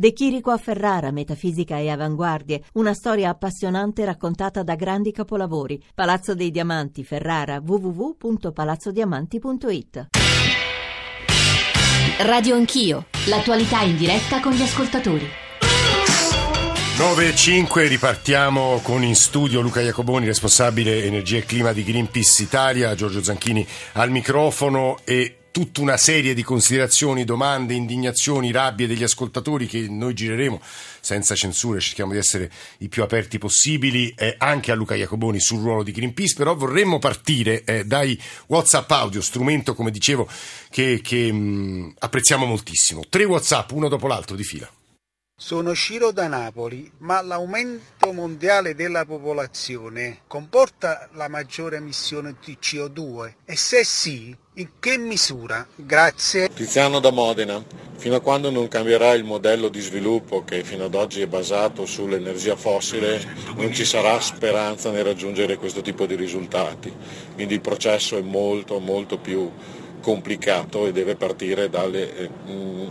De Chirico a Ferrara, metafisica e avanguardie, una storia appassionante raccontata da grandi capolavori. Palazzo dei Diamanti, Ferrara, www.palazzodiamanti.it. Radio Anch'io, l'attualità in diretta con gli ascoltatori. 9 e 5 ripartiamo con in studio Luca Iacoboni, responsabile energia e clima di Greenpeace Italia, Giorgio Zanchini al microfono e tutta una serie di considerazioni, domande, indignazioni, rabbie degli ascoltatori che noi gireremo senza censure, cerchiamo di essere i più aperti possibili, eh, anche a Luca Iacoboni sul ruolo di Greenpeace, però vorremmo partire eh, dai WhatsApp audio, strumento, come dicevo, che, che mh, apprezziamo moltissimo. Tre WhatsApp, uno dopo l'altro di fila. Sono Ciro da Napoli, ma l'aumento mondiale della popolazione comporta la maggiore emissione di CO2? E se sì, in che misura? Grazie. Tiziano da Modena. Fino a quando non cambierà il modello di sviluppo che fino ad oggi è basato sull'energia fossile, non ci sarà speranza nel raggiungere questo tipo di risultati. Quindi il processo è molto molto più complicato e deve partire dalle eh,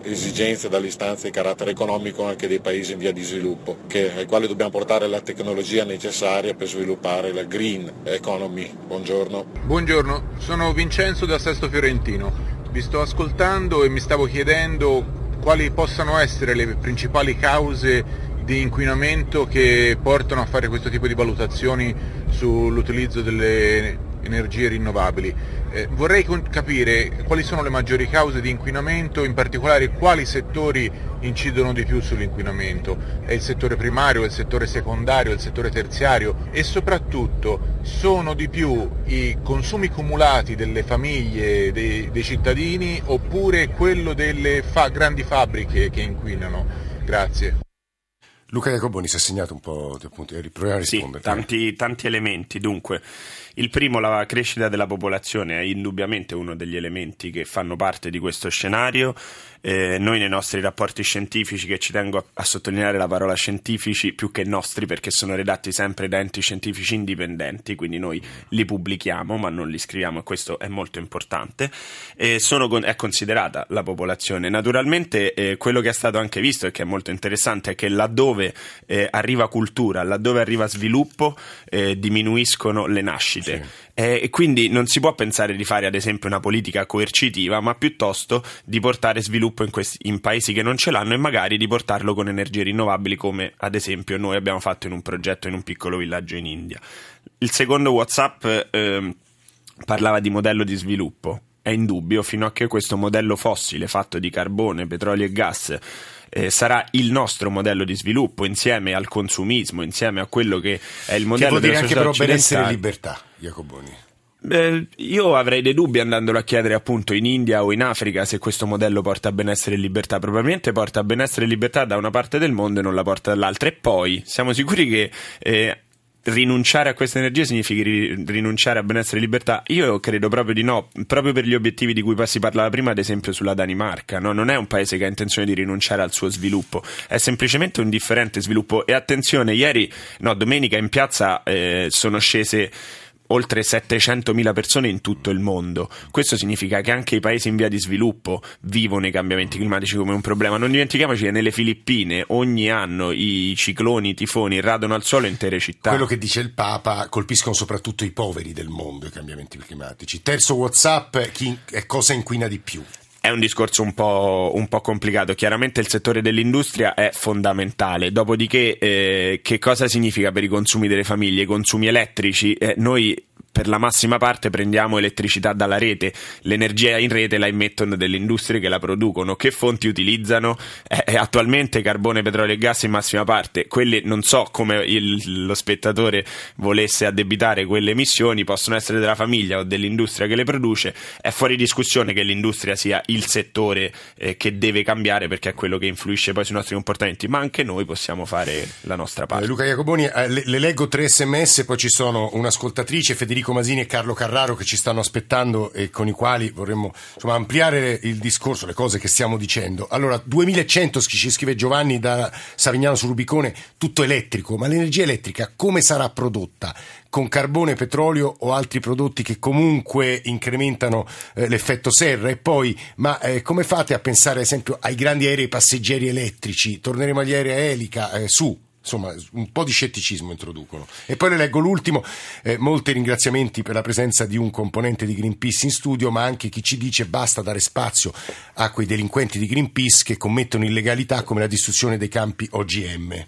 esigenze, dalle istanze di carattere economico anche dei paesi in via di sviluppo, che, ai quali dobbiamo portare la tecnologia necessaria per sviluppare la green economy. Buongiorno. Buongiorno, sono Vincenzo da Sesto Fiorentino. Vi sto ascoltando e mi stavo chiedendo quali possano essere le principali cause di inquinamento che portano a fare questo tipo di valutazioni sull'utilizzo delle energie rinnovabili. Eh, vorrei capire quali sono le maggiori cause di inquinamento, in particolare quali settori incidono di più sull'inquinamento. È il settore primario, è il settore secondario, è il settore terziario e soprattutto sono di più i consumi cumulati delle famiglie, dei, dei cittadini oppure quello delle fa- grandi fabbriche che inquinano. Grazie. Luca Jacoboni si è segnato un po' di appunti, proviamo a rispondere. Sì, tanti, tanti elementi. Dunque, il primo, la crescita della popolazione, è indubbiamente uno degli elementi che fanno parte di questo scenario. Eh, noi nei nostri rapporti scientifici, che ci tengo a, a, sottolineare la parola scientifici più che nostri perché sono redatti sempre da enti scientifici indipendenti, quindi noi li pubblichiamo ma non li scriviamo e questo è molto importante. Eh, sono, è considerata la popolazione. Naturalmente eh, quello che è stato anche visto e che è molto interessante è che laddove eh, arriva cultura, laddove arriva sviluppo, eh, diminuiscono le nascite. Sì. Eh, e quindi non si può pensare di fare ad esempio una politica coercitiva, ma piuttosto di portare sviluppo in, questi, in paesi che non ce l'hanno e magari di portarlo con energie rinnovabili come ad esempio noi abbiamo fatto in un progetto in un piccolo villaggio in India. Il secondo WhatsApp eh, parlava di modello di sviluppo. È indubbio fino a che questo modello fossile fatto di carbone, petrolio e gas eh, sarà il nostro modello di sviluppo insieme al consumismo, insieme a quello che è il modello che vuol dire anche però benessere e libertà, Jacoboni. Eh, io avrei dei dubbi andandolo a chiedere appunto in India o in Africa se questo modello porta a benessere e libertà. Probabilmente porta a benessere e libertà da una parte del mondo e non la porta dall'altra. E poi siamo sicuri che eh, rinunciare a questa energia significa rinunciare a benessere e libertà? Io credo proprio di no, proprio per gli obiettivi di cui si parlava prima, ad esempio sulla Danimarca. No? Non è un paese che ha intenzione di rinunciare al suo sviluppo, è semplicemente un differente sviluppo. E attenzione, ieri, no, domenica in piazza eh, sono scese oltre 700.000 persone in tutto il mondo. Questo significa che anche i paesi in via di sviluppo vivono i cambiamenti climatici come un problema. Non dimentichiamoci che nelle Filippine ogni anno i cicloni, i tifoni radono al suolo intere città. Quello che dice il Papa colpiscono soprattutto i poveri del mondo i cambiamenti climatici. Terzo WhatsApp, chi, cosa inquina di più? È un discorso un po', un po', complicato. Chiaramente il settore dell'industria è fondamentale. Dopodiché, eh, che cosa significa per i consumi delle famiglie? I consumi elettrici? Eh, noi per la massima parte prendiamo elettricità dalla rete, l'energia in rete la immettono delle industrie che la producono. Che fonti utilizzano? Eh, attualmente carbone, petrolio e gas in massima parte. Quelle non so come il, lo spettatore volesse addebitare quelle emissioni, possono essere della famiglia o dell'industria che le produce. È fuori discussione che l'industria sia il settore eh, che deve cambiare perché è quello che influisce poi sui nostri comportamenti, ma anche noi possiamo fare la nostra parte. Eh, Luca Jacoboni, eh, le, le leggo tre sms, poi ci sono un'ascoltatrice, Federica Federico Masini e Carlo Carraro che ci stanno aspettando e con i quali vorremmo insomma, ampliare il discorso, le cose che stiamo dicendo. Allora, 2100 ci scrive Giovanni da Savignano sul Rubicone, tutto elettrico, ma l'energia elettrica come sarà prodotta? Con carbone, petrolio o altri prodotti che comunque incrementano eh, l'effetto serra? E poi, ma eh, come fate a pensare ad esempio ai grandi aerei passeggeri elettrici? Torneremo agli aerei a elica? Eh, su, insomma un po' di scetticismo introducono. E poi le leggo l'ultimo, eh, molti ringraziamenti per la presenza di un componente di Greenpeace in studio, ma anche chi ci dice basta dare spazio a quei delinquenti di Greenpeace che commettono illegalità come la distruzione dei campi OGM.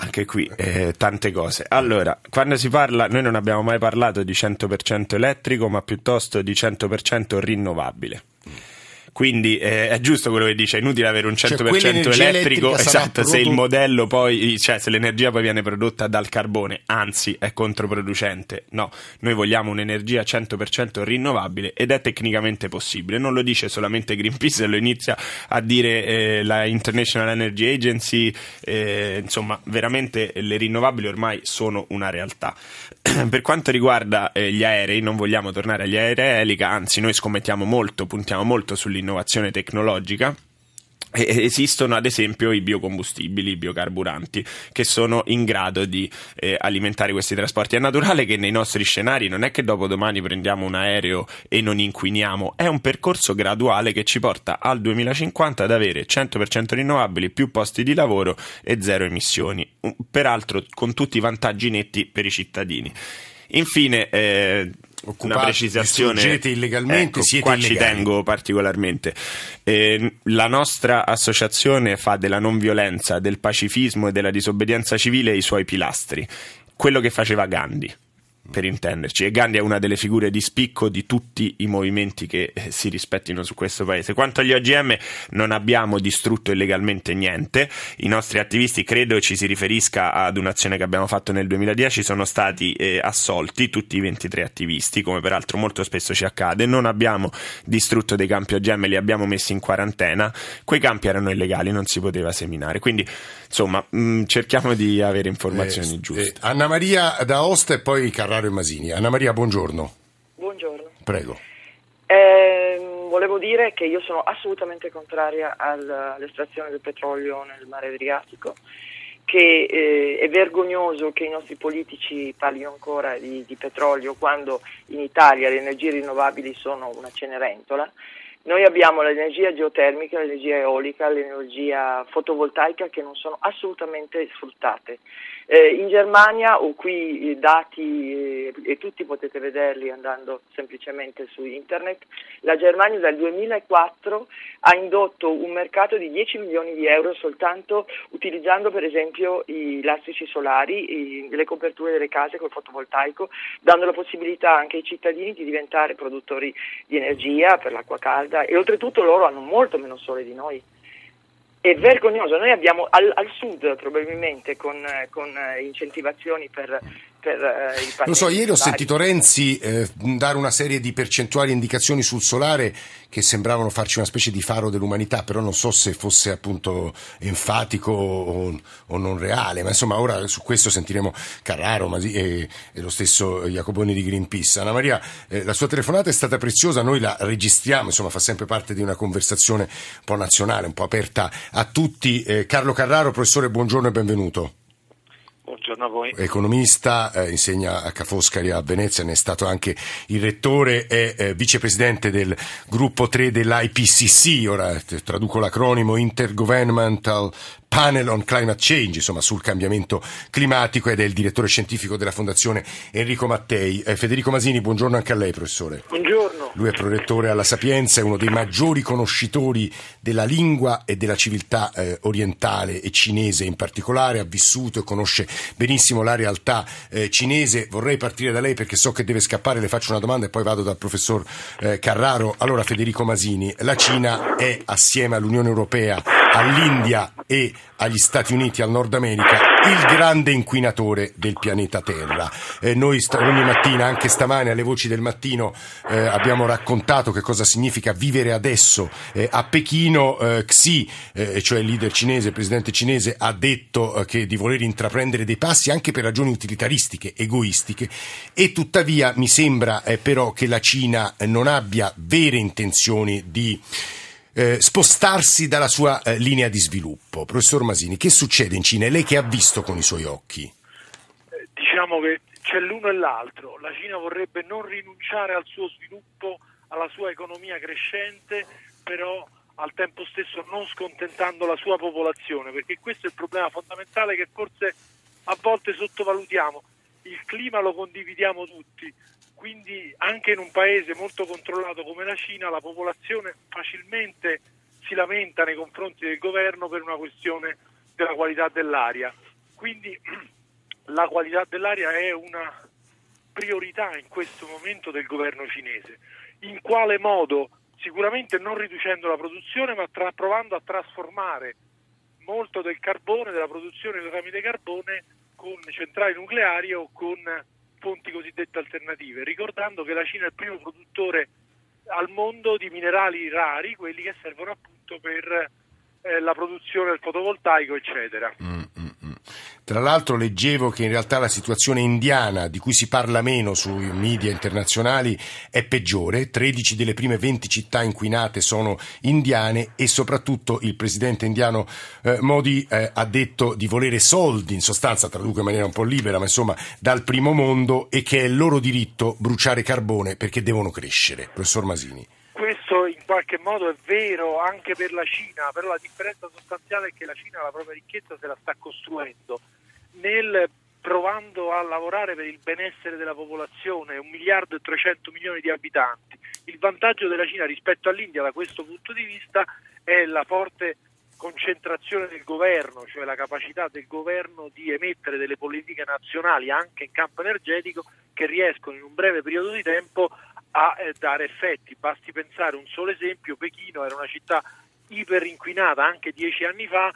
Anche qui eh, tante cose. Allora, quando si parla, noi non abbiamo mai parlato di 100% elettrico, ma piuttosto di 100% rinnovabile. Quindi eh, è giusto quello che dice, è inutile avere un 100% cioè, elettrico, esatto, se il modello poi, cioè se l'energia poi viene prodotta dal carbone, anzi è controproducente. No, noi vogliamo un'energia 100% rinnovabile ed è tecnicamente possibile. Non lo dice solamente Greenpeace, lo inizia a dire eh, la International Energy Agency, eh, insomma, veramente le rinnovabili ormai sono una realtà. per quanto riguarda eh, gli aerei, non vogliamo tornare agli aerei elica, anzi noi scommettiamo molto, puntiamo molto sull'innovazione tecnologica. Esistono ad esempio i biocombustibili, i biocarburanti, che sono in grado di eh, alimentare questi trasporti. È naturale che nei nostri scenari non è che dopo domani prendiamo un aereo e non inquiniamo, è un percorso graduale che ci porta al 2050 ad avere 100% rinnovabili, più posti di lavoro e zero emissioni, peraltro con tutti i vantaggi netti per i cittadini. Infine, eh, una Occupate, precisazione. illegalmente, Ecco, siete qua ci illegali. tengo particolarmente. Eh, la nostra associazione fa della non violenza, del pacifismo e della disobbedienza civile i suoi pilastri. Quello che faceva Gandhi. Per intenderci, e Gandhi è una delle figure di spicco di tutti i movimenti che eh, si rispettino su questo paese. Quanto agli OGM, non abbiamo distrutto illegalmente niente. I nostri attivisti, credo ci si riferisca ad un'azione che abbiamo fatto nel 2010, sono stati eh, assolti tutti i 23 attivisti, come peraltro molto spesso ci accade. Non abbiamo distrutto dei campi OGM, li abbiamo messi in quarantena. Quei campi erano illegali, non si poteva seminare. Quindi, insomma, mh, cerchiamo di avere informazioni Eh, giuste. eh, Anna Maria da Osta e poi Carraro e Masini. Anna Maria, buongiorno. Buongiorno. Prego. Ehm, volevo dire che io sono assolutamente contraria al- all'estrazione del petrolio nel mare Adriatico, che eh, è vergognoso che i nostri politici parlino ancora di, di petrolio quando in Italia le energie rinnovabili sono una cenerentola. Noi abbiamo l'energia geotermica, l'energia eolica, l'energia fotovoltaica che non sono assolutamente sfruttate. Eh, in Germania ho qui i dati eh, e tutti potete vederli andando semplicemente su internet, la Germania dal 2004 ha indotto un mercato di 10 milioni di euro soltanto utilizzando per esempio i lastrici solari, i- le coperture delle case col fotovoltaico, dando la possibilità anche ai cittadini di diventare produttori di energia per l'acqua calda e oltretutto loro hanno molto meno sole di noi. È vergognoso, noi abbiamo al, al sud probabilmente con, eh, con, eh, incentivazioni per, eh, Lo so, ieri ho sentito Renzi eh, dare una serie di percentuali indicazioni sul solare che sembravano farci una specie di faro dell'umanità, però non so se fosse appunto enfatico o, o non reale, ma insomma ora su questo sentiremo Carraro Masi- e, e lo stesso Jacoboni di Greenpeace. Anna Maria, eh, la sua telefonata è stata preziosa, noi la registriamo, insomma fa sempre parte di una conversazione un po' nazionale, un po' aperta a tutti. Eh, Carlo Carraro, professore, buongiorno e benvenuto Buongiorno a voi. economista, eh, insegna a Ca' Foscari a Venezia, ne è stato anche il rettore e eh, vicepresidente del gruppo 3 dell'IPCC, ora eh, traduco l'acronimo Intergovernmental Panel on Climate Change, insomma sul cambiamento climatico ed è il direttore scientifico della Fondazione Enrico Mattei. Eh, Federico Masini, buongiorno anche a lei professore. Buongiorno. Lui è prorettore alla Sapienza, è uno dei maggiori conoscitori della lingua e della civiltà eh, orientale e cinese in particolare, ha vissuto e conosce benissimo la realtà eh, cinese. Vorrei partire da lei perché so che deve scappare, le faccio una domanda e poi vado dal professor eh, Carraro. Allora Federico Masini, la Cina è assieme all'Unione Europea, all'India e agli Stati Uniti, al Nord America, il grande inquinatore del pianeta Terra. Eh, noi st- ogni mattina, anche stamane alle voci del mattino, eh, abbiamo raccontato che cosa significa vivere adesso eh, a Pechino. Eh, Xi, eh, cioè il leader cinese, il presidente cinese, ha detto eh, che di voler intraprendere dei passi anche per ragioni utilitaristiche, egoistiche, e tuttavia mi sembra però che la Cina non abbia vere intenzioni di eh, spostarsi dalla sua eh, linea di sviluppo. Professor Masini, che succede in Cina? Lei che ha visto con i suoi occhi? Diciamo che c'è l'uno e l'altro. La Cina vorrebbe non rinunciare al suo sviluppo, alla sua economia crescente, però al tempo stesso non scontentando la sua popolazione, perché questo è il problema fondamentale che forse a volte sottovalutiamo. Il clima lo condividiamo tutti, quindi anche in un paese molto controllato come la Cina la popolazione facilmente si lamenta nei confronti del governo per una questione della qualità dell'aria. Quindi la qualità dell'aria è una priorità in questo momento del governo cinese. In quale modo? Sicuramente non riducendo la produzione, ma tra, provando a trasformare molto del carbone, della produzione tramite carbone, con centrali nucleari o con fonti cosiddette alternative, ricordando che la Cina è il primo produttore al mondo di minerali rari, quelli che servono appunto per eh, la produzione del fotovoltaico, eccetera. Mm, mm. Tra l'altro leggevo che in realtà la situazione indiana, di cui si parla meno sui media internazionali, è peggiore. 13 delle prime 20 città inquinate sono indiane e soprattutto il presidente indiano eh, Modi eh, ha detto di volere soldi, in sostanza traduco in maniera un po' libera, ma insomma dal primo mondo e che è il loro diritto bruciare carbone perché devono crescere. Professor Masini qualche modo è vero anche per la Cina, però la differenza sostanziale è che la Cina la propria ricchezza se la sta costruendo nel provando a lavorare per il benessere della popolazione, un miliardo e 300 milioni di abitanti. Il vantaggio della Cina rispetto all'India da questo punto di vista è la forte concentrazione del governo, cioè la capacità del governo di emettere delle politiche nazionali anche in campo energetico che riescono in un breve periodo di tempo a eh, dare effetti. Basti pensare un solo esempio, Pechino era una città iperinquinata anche dieci anni fa,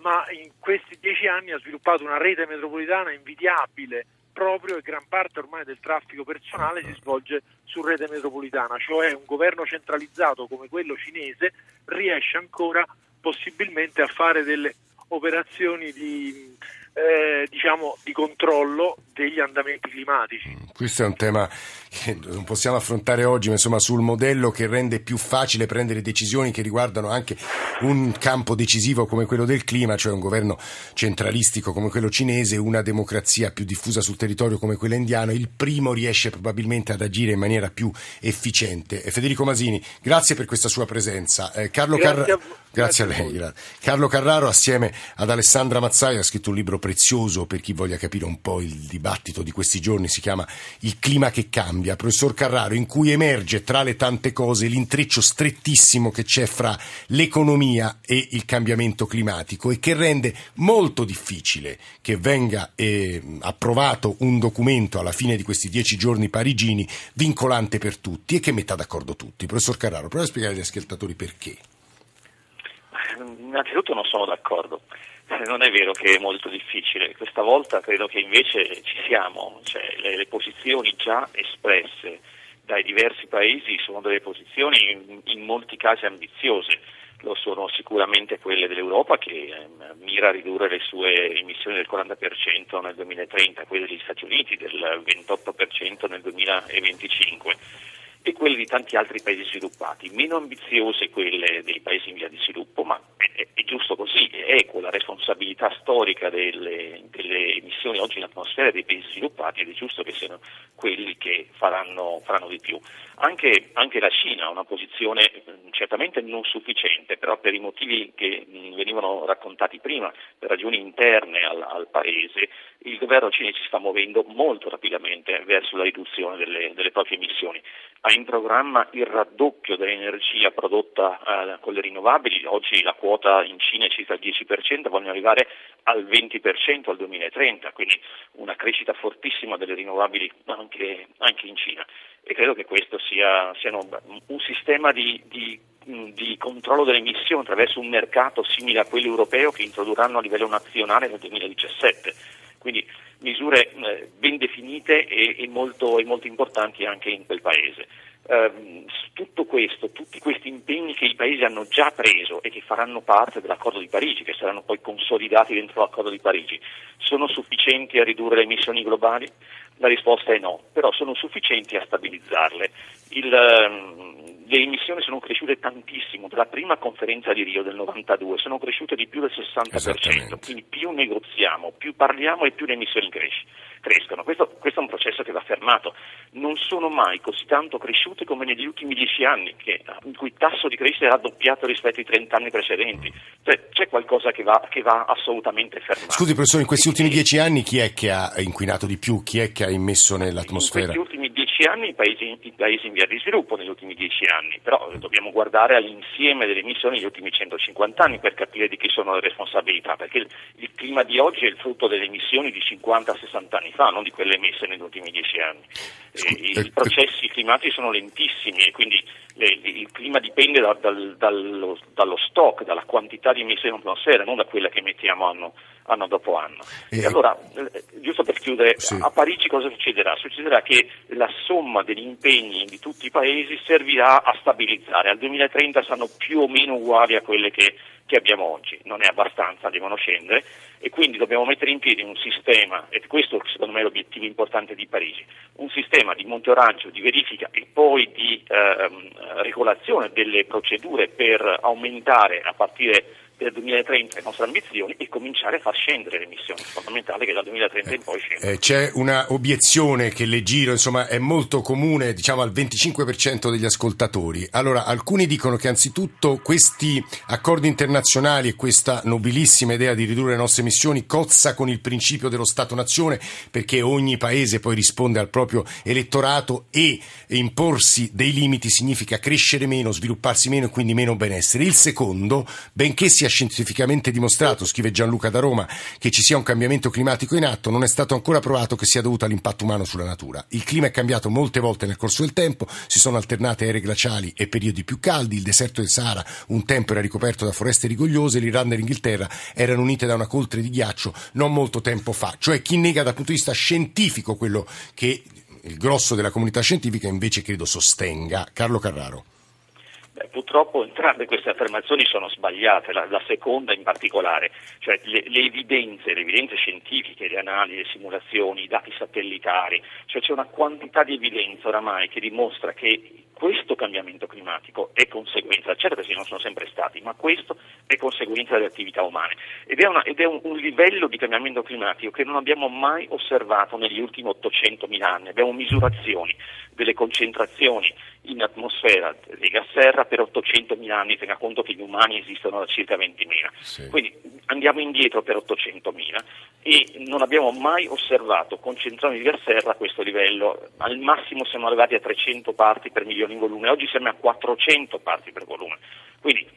ma in questi dieci anni ha sviluppato una rete metropolitana invidiabile proprio e gran parte ormai del traffico personale si svolge su rete metropolitana, cioè un governo centralizzato come quello cinese riesce ancora possibilmente a fare delle operazioni di eh, diciamo, di controllo degli andamenti climatici. Mm, questo è un tema che non possiamo affrontare oggi, ma insomma sul modello che rende più facile prendere decisioni che riguardano anche un campo decisivo come quello del clima, cioè un governo centralistico come quello cinese, una democrazia più diffusa sul territorio come quella indiana, il primo riesce probabilmente ad agire in maniera più efficiente. Federico Masini, grazie per questa sua presenza. Eh, Carlo grazie, Car- a, grazie, grazie a lei. Carlo Carraro assieme ad Alessandra Mazzaia ha scritto un libro prezioso per chi voglia capire un po' il dibattito di questi giorni, si chiama Il clima che cambia, professor Carraro, in cui emerge tra le tante cose l'intreccio strettissimo che c'è fra l'economia e il cambiamento climatico e che rende molto difficile che venga eh, approvato un documento alla fine di questi dieci giorni parigini vincolante per tutti e che metta d'accordo tutti. Professor Carraro, prova a spiegare agli ascoltatori perché. Innanzitutto non sono d'accordo non è vero che è molto difficile, questa volta credo che invece ci siamo, cioè, le, le, posizioni già espresse dai diversi paesi sono delle posizioni in, in molti casi ambiziose, lo sono sicuramente quelle dell'Europa che eh, mira a ridurre le sue emissioni del 40% nel 2030, quelle degli Stati Uniti del 28% nel 2025 e quelle di tanti altri paesi sviluppati, meno ambiziose quelle dei paesi in via di sviluppo, ma è, è giusto così, è equo la responsabilità storica delle, delle, emissioni oggi in atmosfera dei paesi sviluppati ed è giusto che siano quelli che faranno, faranno di più. Anche, anche, la Cina ha una posizione certamente non sufficiente, però per i motivi che venivano raccontati prima, per ragioni interne al, al paese, il governo cinese si sta muovendo molto rapidamente verso la riduzione delle, delle proprie emissioni. Ha in programma il raddoppio dell'energia prodotta eh, con le rinnovabili, oggi la quota in Cina è circa il 10%, vogliono arrivare al 20% al 2030, quindi una crescita fortissima delle rinnovabili anche, anche in Cina. E credo che questo sia, sia un sistema di, di di controllo delle emissioni attraverso un mercato simile a quello europeo che introdurranno a livello nazionale nel 2017. Quindi misure eh, ben definite e, e, molto, e, molto, importanti anche in quel paese. Eh, tutto questo, tutti questi impegni che i paesi hanno già preso e che faranno parte dell'accordo di Parigi, che saranno poi consolidati dentro l'accordo di Parigi, sono sufficienti a ridurre le emissioni globali? La risposta è no, però sono sufficienti a stabilizzarle. Il, ehm, le emissioni sono cresciute tantissimo, dalla prima conferenza di Rio del 92 sono cresciute di più del 60%, quindi più negoziamo, più parliamo e più le emissioni cresci, crescono. Questo, questo, è un processo che va fermato. Non sono mai così tanto cresciute come negli ultimi dieci anni, che, in cui il tasso di crescita è raddoppiato rispetto ai 30 anni precedenti. Cioè, c'è qualcosa che va, che va, assolutamente fermato. Scusi professore, in questi ultimi dieci anni chi è che ha inquinato di più? Chi è che ha immesso nell'atmosfera? Dieci anni i paesi, i paesi in via di sviluppo negli ultimi dieci anni, però dobbiamo guardare all'insieme delle emissioni negli ultimi 150 anni per capire di chi sono le responsabilità, perché il, il clima di oggi è il frutto delle emissioni di 50-60 anni fa, non di quelle emesse negli ultimi dieci anni. I, I processi climatici sono lentissimi e quindi le, il clima dipende da, dal, dallo, dallo, stock, dalla quantità di emissioni in atmosfera, non da quella che emettiamo anno, anno dopo anno. E, e allora, eh, giusto per chiudere, sì. a Parigi cosa succederà? Succederà che la somma degli impegni di tutti i paesi servirà a stabilizzare. Al 2030 saranno più o meno uguali a quelle che che abbiamo oggi, non è abbastanza, devono scendere e quindi dobbiamo mettere in piedi un sistema, e questo secondo me è l'obiettivo importante di Parigi, un sistema di monitoraggio, di verifica e poi di ehm, regolazione delle procedure per aumentare a partire del 2030 le nostre ambizioni e cominciare a far scendere le emissioni. È fondamentale che dal 2030 in poi scendano. Eh, c'è una obiezione che le giro, insomma, è molto comune, diciamo al 25% degli ascoltatori. Allora, alcuni dicono che anzitutto questi accordi internazionali e questa nobilissima idea di ridurre le nostre emissioni cozza con il principio dello Stato-nazione perché ogni paese poi risponde al proprio elettorato e imporsi dei limiti significa crescere meno, svilupparsi meno e quindi meno benessere. Il secondo, benché sia scientificamente dimostrato, scrive Gianluca da Roma, che ci sia un cambiamento climatico in atto, non è stato ancora provato che sia dovuto all'impatto umano sulla natura. Il clima è cambiato molte volte nel corso del tempo, si sono alternate ere glaciali e periodi più caldi, il deserto del Sahara un tempo era ricoperto da foreste rigogliose, l'Irlanda e l'Inghilterra erano unite da una coltre di ghiaccio non molto tempo fa. Cioè chi nega dal punto di vista scientifico quello che il grosso della comunità scientifica invece credo sostenga. Carlo Carraro. Beh, purtroppo entrambe queste affermazioni sono sbagliate, la, la seconda in particolare, cioè le, le, evidenze, le evidenze scientifiche, le analisi, le simulazioni, i dati satellitari, cioè c'è una quantità di evidenza oramai che dimostra che questo cambiamento climatico è conseguenza, certo che non sono sempre stati, ma questo è conseguenza delle attività umane ed è, una, ed è un, un, livello di cambiamento climatico che non abbiamo mai osservato negli ultimi 800.000 anni. Abbiamo misurazioni delle concentrazioni in atmosfera dei gas serra per 800.000 anni, tenga conto che gli umani esistono da circa 20.000. Sì. Quindi andiamo indietro per 800.000 e non abbiamo mai osservato concentrazioni di gas serra a questo livello. Al massimo siamo arrivati a 300 parti per milione in volume, oggi siamo a 400 parti per volume. Quindi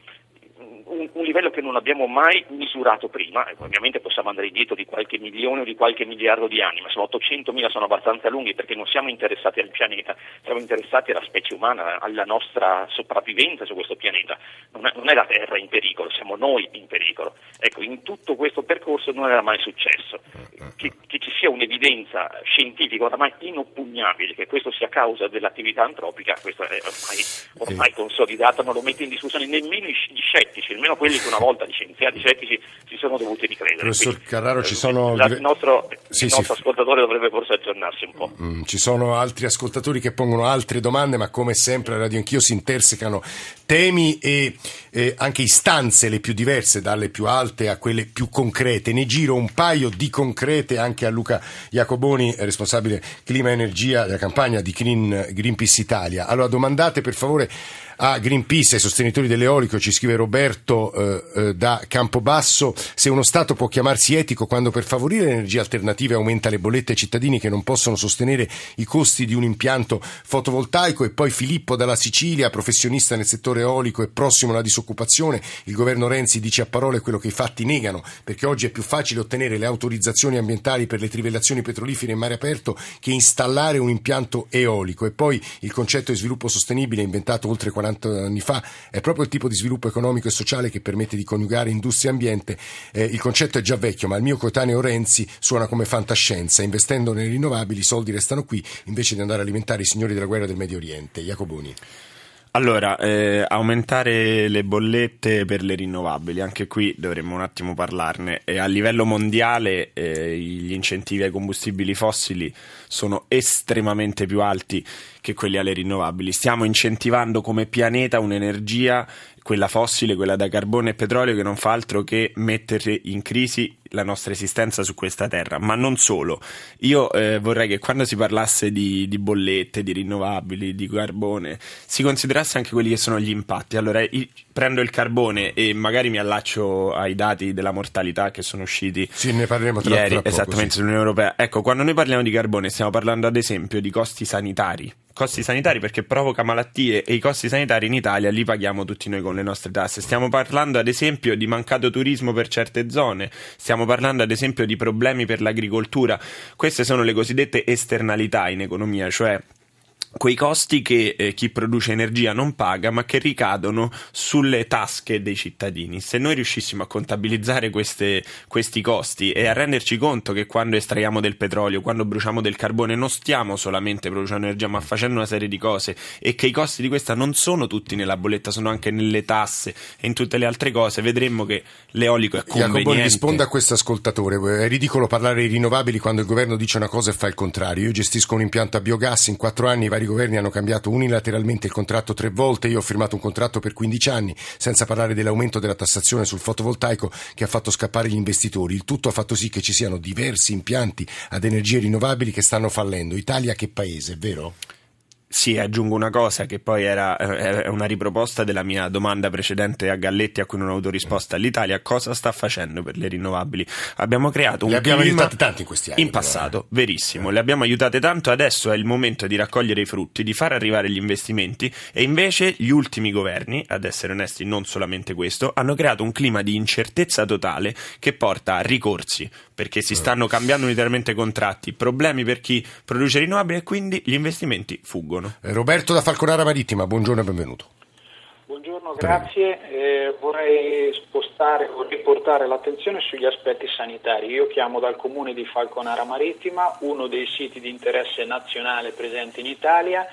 un, un, livello che non abbiamo mai misurato prima, ovviamente possiamo andare indietro di qualche milione o di qualche miliardo di anni, ma sono 800.000 sono abbastanza lunghi perché non siamo interessati al pianeta, siamo interessati alla specie umana, alla nostra sopravvivenza su questo pianeta. Non è, non è la Terra in pericolo, siamo noi in pericolo. Ecco, in tutto questo percorso non era mai successo. Che, che ci sia un'evidenza scientifica oramai inoppugnabile che questo sia causa dell'attività antropica, questo è ormai, ormai consolidato, non lo mette in discussione nemmeno gli scettici, almeno quelli che una volta gli scienziati scettici si sono dovuti ricredere. Professor Quindi, Carraro, ci sono... La, il nostro, sì, il nostro sì. ascoltatore dovrebbe forse aggiornarsi un po'. Mm, ci sono altri ascoltatori che pongono altre domande, ma come sempre a Radio Anch'io si intersecano temi e eh, anche istanze le più diverse, dalle più alte a quelle più concrete. Ne giro un paio di concrete anche a Luca Iacoboni, responsabile clima e energia della campagna di Green, Greenpeace Italia. Allora domandate per favore a Greenpeace, ai sostenitori dell'eolico, ci scrive Roberto eh, eh, da Campobasso, se uno Stato può chiamarsi etico quando per favorire le energie alternative aumenta le bollette ai cittadini che non possono sostenere i costi di un impianto fotovoltaico e poi Filippo dalla Sicilia, professionista nel settore eolico e prossimo alla disoccupazione, il governo Renzi dice a parole quello che i fatti negano, perché oggi è più facile ottenere le autorizzazioni ambientali per le trivellazioni petrolifere in mare aperto che installare un impianto eolico e poi il concetto di sviluppo sostenibile inventato oltre 40 40 anni fa, è proprio il tipo di sviluppo economico e sociale che permette di coniugare industria e ambiente. Eh, il concetto è già vecchio, ma il mio coetaneo Renzi suona come fantascienza. Investendo nelle rinnovabili, i soldi restano qui invece di andare a alimentare i signori della guerra del Medio Oriente. Jacoboni. Allora, eh, aumentare le bollette per le rinnovabili, anche qui dovremmo un attimo parlarne. E a livello mondiale eh, gli incentivi ai combustibili fossili sono estremamente più alti che quelli alle rinnovabili. Stiamo incentivando come pianeta un'energia quella fossile, quella da carbone e petrolio, che non fa altro che mettere in crisi la nostra esistenza su questa terra. Ma non solo. Io eh, vorrei che quando si parlasse di, di, bollette, di rinnovabili, di carbone, si considerasse anche quelli che sono gli impatti. Allora, i, prendo il carbone e magari mi allaccio ai dati della mortalità che sono usciti sì, ne parleremo tra, ieri, tra poco, esattamente, sì. sull'Unione Europea. Ecco, quando noi parliamo di carbone, stiamo parlando ad esempio di costi sanitari costi sanitari perché provoca malattie e i costi sanitari in Italia li paghiamo tutti noi con le nostre tasse. Stiamo parlando ad esempio di mancato turismo per certe zone, stiamo parlando ad esempio di problemi per l'agricoltura. Queste sono le cosiddette esternalità in economia, cioè quei costi che eh, chi produce energia non paga ma che ricadono sulle tasche dei cittadini. Se noi riuscissimo a contabilizzare queste, questi costi e a renderci conto che quando estraiamo del petrolio, quando bruciamo del carbone non stiamo solamente producendo energia ma facendo una serie di cose e che i costi di questa non sono tutti nella bolletta, sono anche nelle tasse e in tutte le altre cose, vedremmo che l'eolico è conveniente. Jacoboni risponda a questo ascoltatore, è ridicolo parlare di rinnovabili quando il governo dice una cosa e fa il contrario. Io gestisco un impianto a biogas, in quattro anni i vari governi hanno cambiato unilateralmente il contratto tre volte, io ho firmato un contratto per 15 anni, senza parlare dell'aumento della tassazione sul fotovoltaico che ha fatto scappare gli investitori. Il tutto ha fatto sì che ci siano diversi impianti ad energie rinnovabili che stanno fallendo. Italia che paese, è vero? Sì, aggiungo una cosa che poi era eh, una riproposta della mia domanda precedente a Galletti a cui non ho avuto risposta. L'Italia cosa sta facendo per le rinnovabili? Abbiamo creato un Le abbiamo clima aiutate tanto in questi anni. in però, passato, eh. verissimo. Le abbiamo aiutate tanto, adesso è il momento di raccogliere i frutti, di far arrivare gli investimenti e invece gli ultimi governi, ad essere onesti non solamente questo, hanno creato un clima di incertezza totale che porta a ricorsi perché si stanno cambiando unitariamente contratti, problemi per chi produce rinnovabili e quindi gli investimenti fuggono. Eh, Roberto da Falconara Marittima, buongiorno e benvenuto. Buongiorno, grazie. Eh, vorrei spostare o riportare l'attenzione sugli aspetti sanitari. Io chiamo dal comune di Falconara Marittima, uno dei siti di interesse nazionale presenti in Italia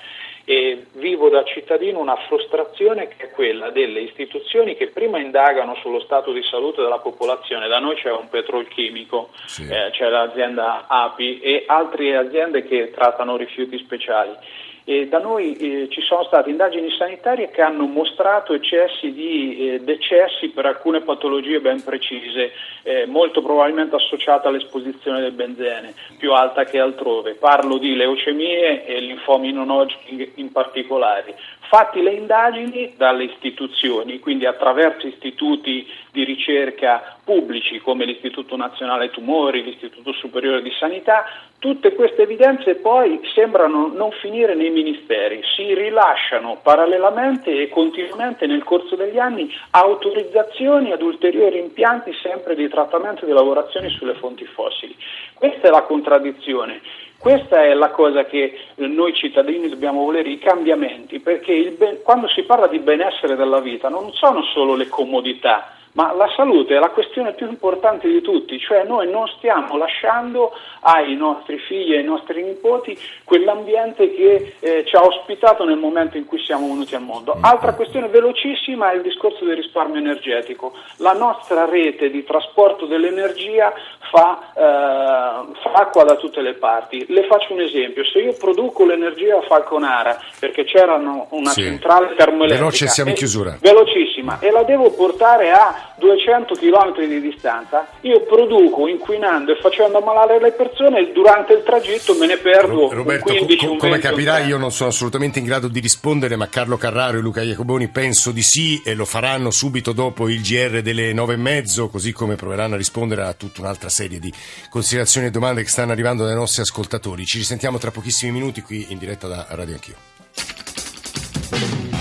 e vivo da cittadino una frustrazione che è quella delle istituzioni che prima indagano sullo stato di salute della popolazione, da noi c'è un petrolchimico, Sì. eh, c'è l'azienda API e altre aziende che trattano rifiuti speciali. E da noi eh, ci sono state indagini sanitarie che hanno mostrato eccessi di eh, decessi per alcune patologie ben precise, eh, molto probabilmente associate all'esposizione del benzene, più alta che altrove. Parlo di leucemie e linfomi non Hodgkin in particolare. Fatti le indagini dalle istituzioni, quindi attraverso istituti di ricerca pubblici come l'Istituto Nazionale Tumori, l'Istituto Superiore di Sanità, tutte queste evidenze poi sembrano non finire nei ministeri, si rilasciano parallelamente e continuamente nel corso degli anni autorizzazioni ad ulteriori impianti sempre di trattamento e di lavorazione sulle fonti fossili. Questa è la contraddizione. Questa è la cosa che eh, noi cittadini dobbiamo volere, i cambiamenti, perché ben- quando si parla di benessere della vita non sono solo le comodità, ma la salute è la questione più importante di tutti, cioè noi non stiamo lasciando ai nostri figli e ai nostri nipoti quell'ambiente che eh, ci ha ospitato nel momento in cui siamo venuti al mondo. Altra questione velocissima è il discorso del risparmio energetico. La nostra rete di trasporto dell'energia fa, eh, fa acqua da tutte le parti. Le faccio un esempio, se io produco l'energia a Falconara perché c'era una Sì. centrale termoelettrica Veloce, siamo in chiusura. velocissima e la devo portare a 200 km di distanza, io produco inquinando e facendo ammalare le persone e durante il tragitto me ne perdo un Roberto, 15 co- come 20, un capirai 30. io non sono assolutamente in grado di rispondere, ma Carlo Carraro e Luca Iacoboni penso di sì e lo faranno subito dopo il GR delle nove e mezzo, così come proveranno a rispondere a tutta un'altra serie di considerazioni e domande che stanno arrivando dai nostri ascoltatori. Ci risentiamo tra pochissimi minuti qui in diretta da Radio Anch'io.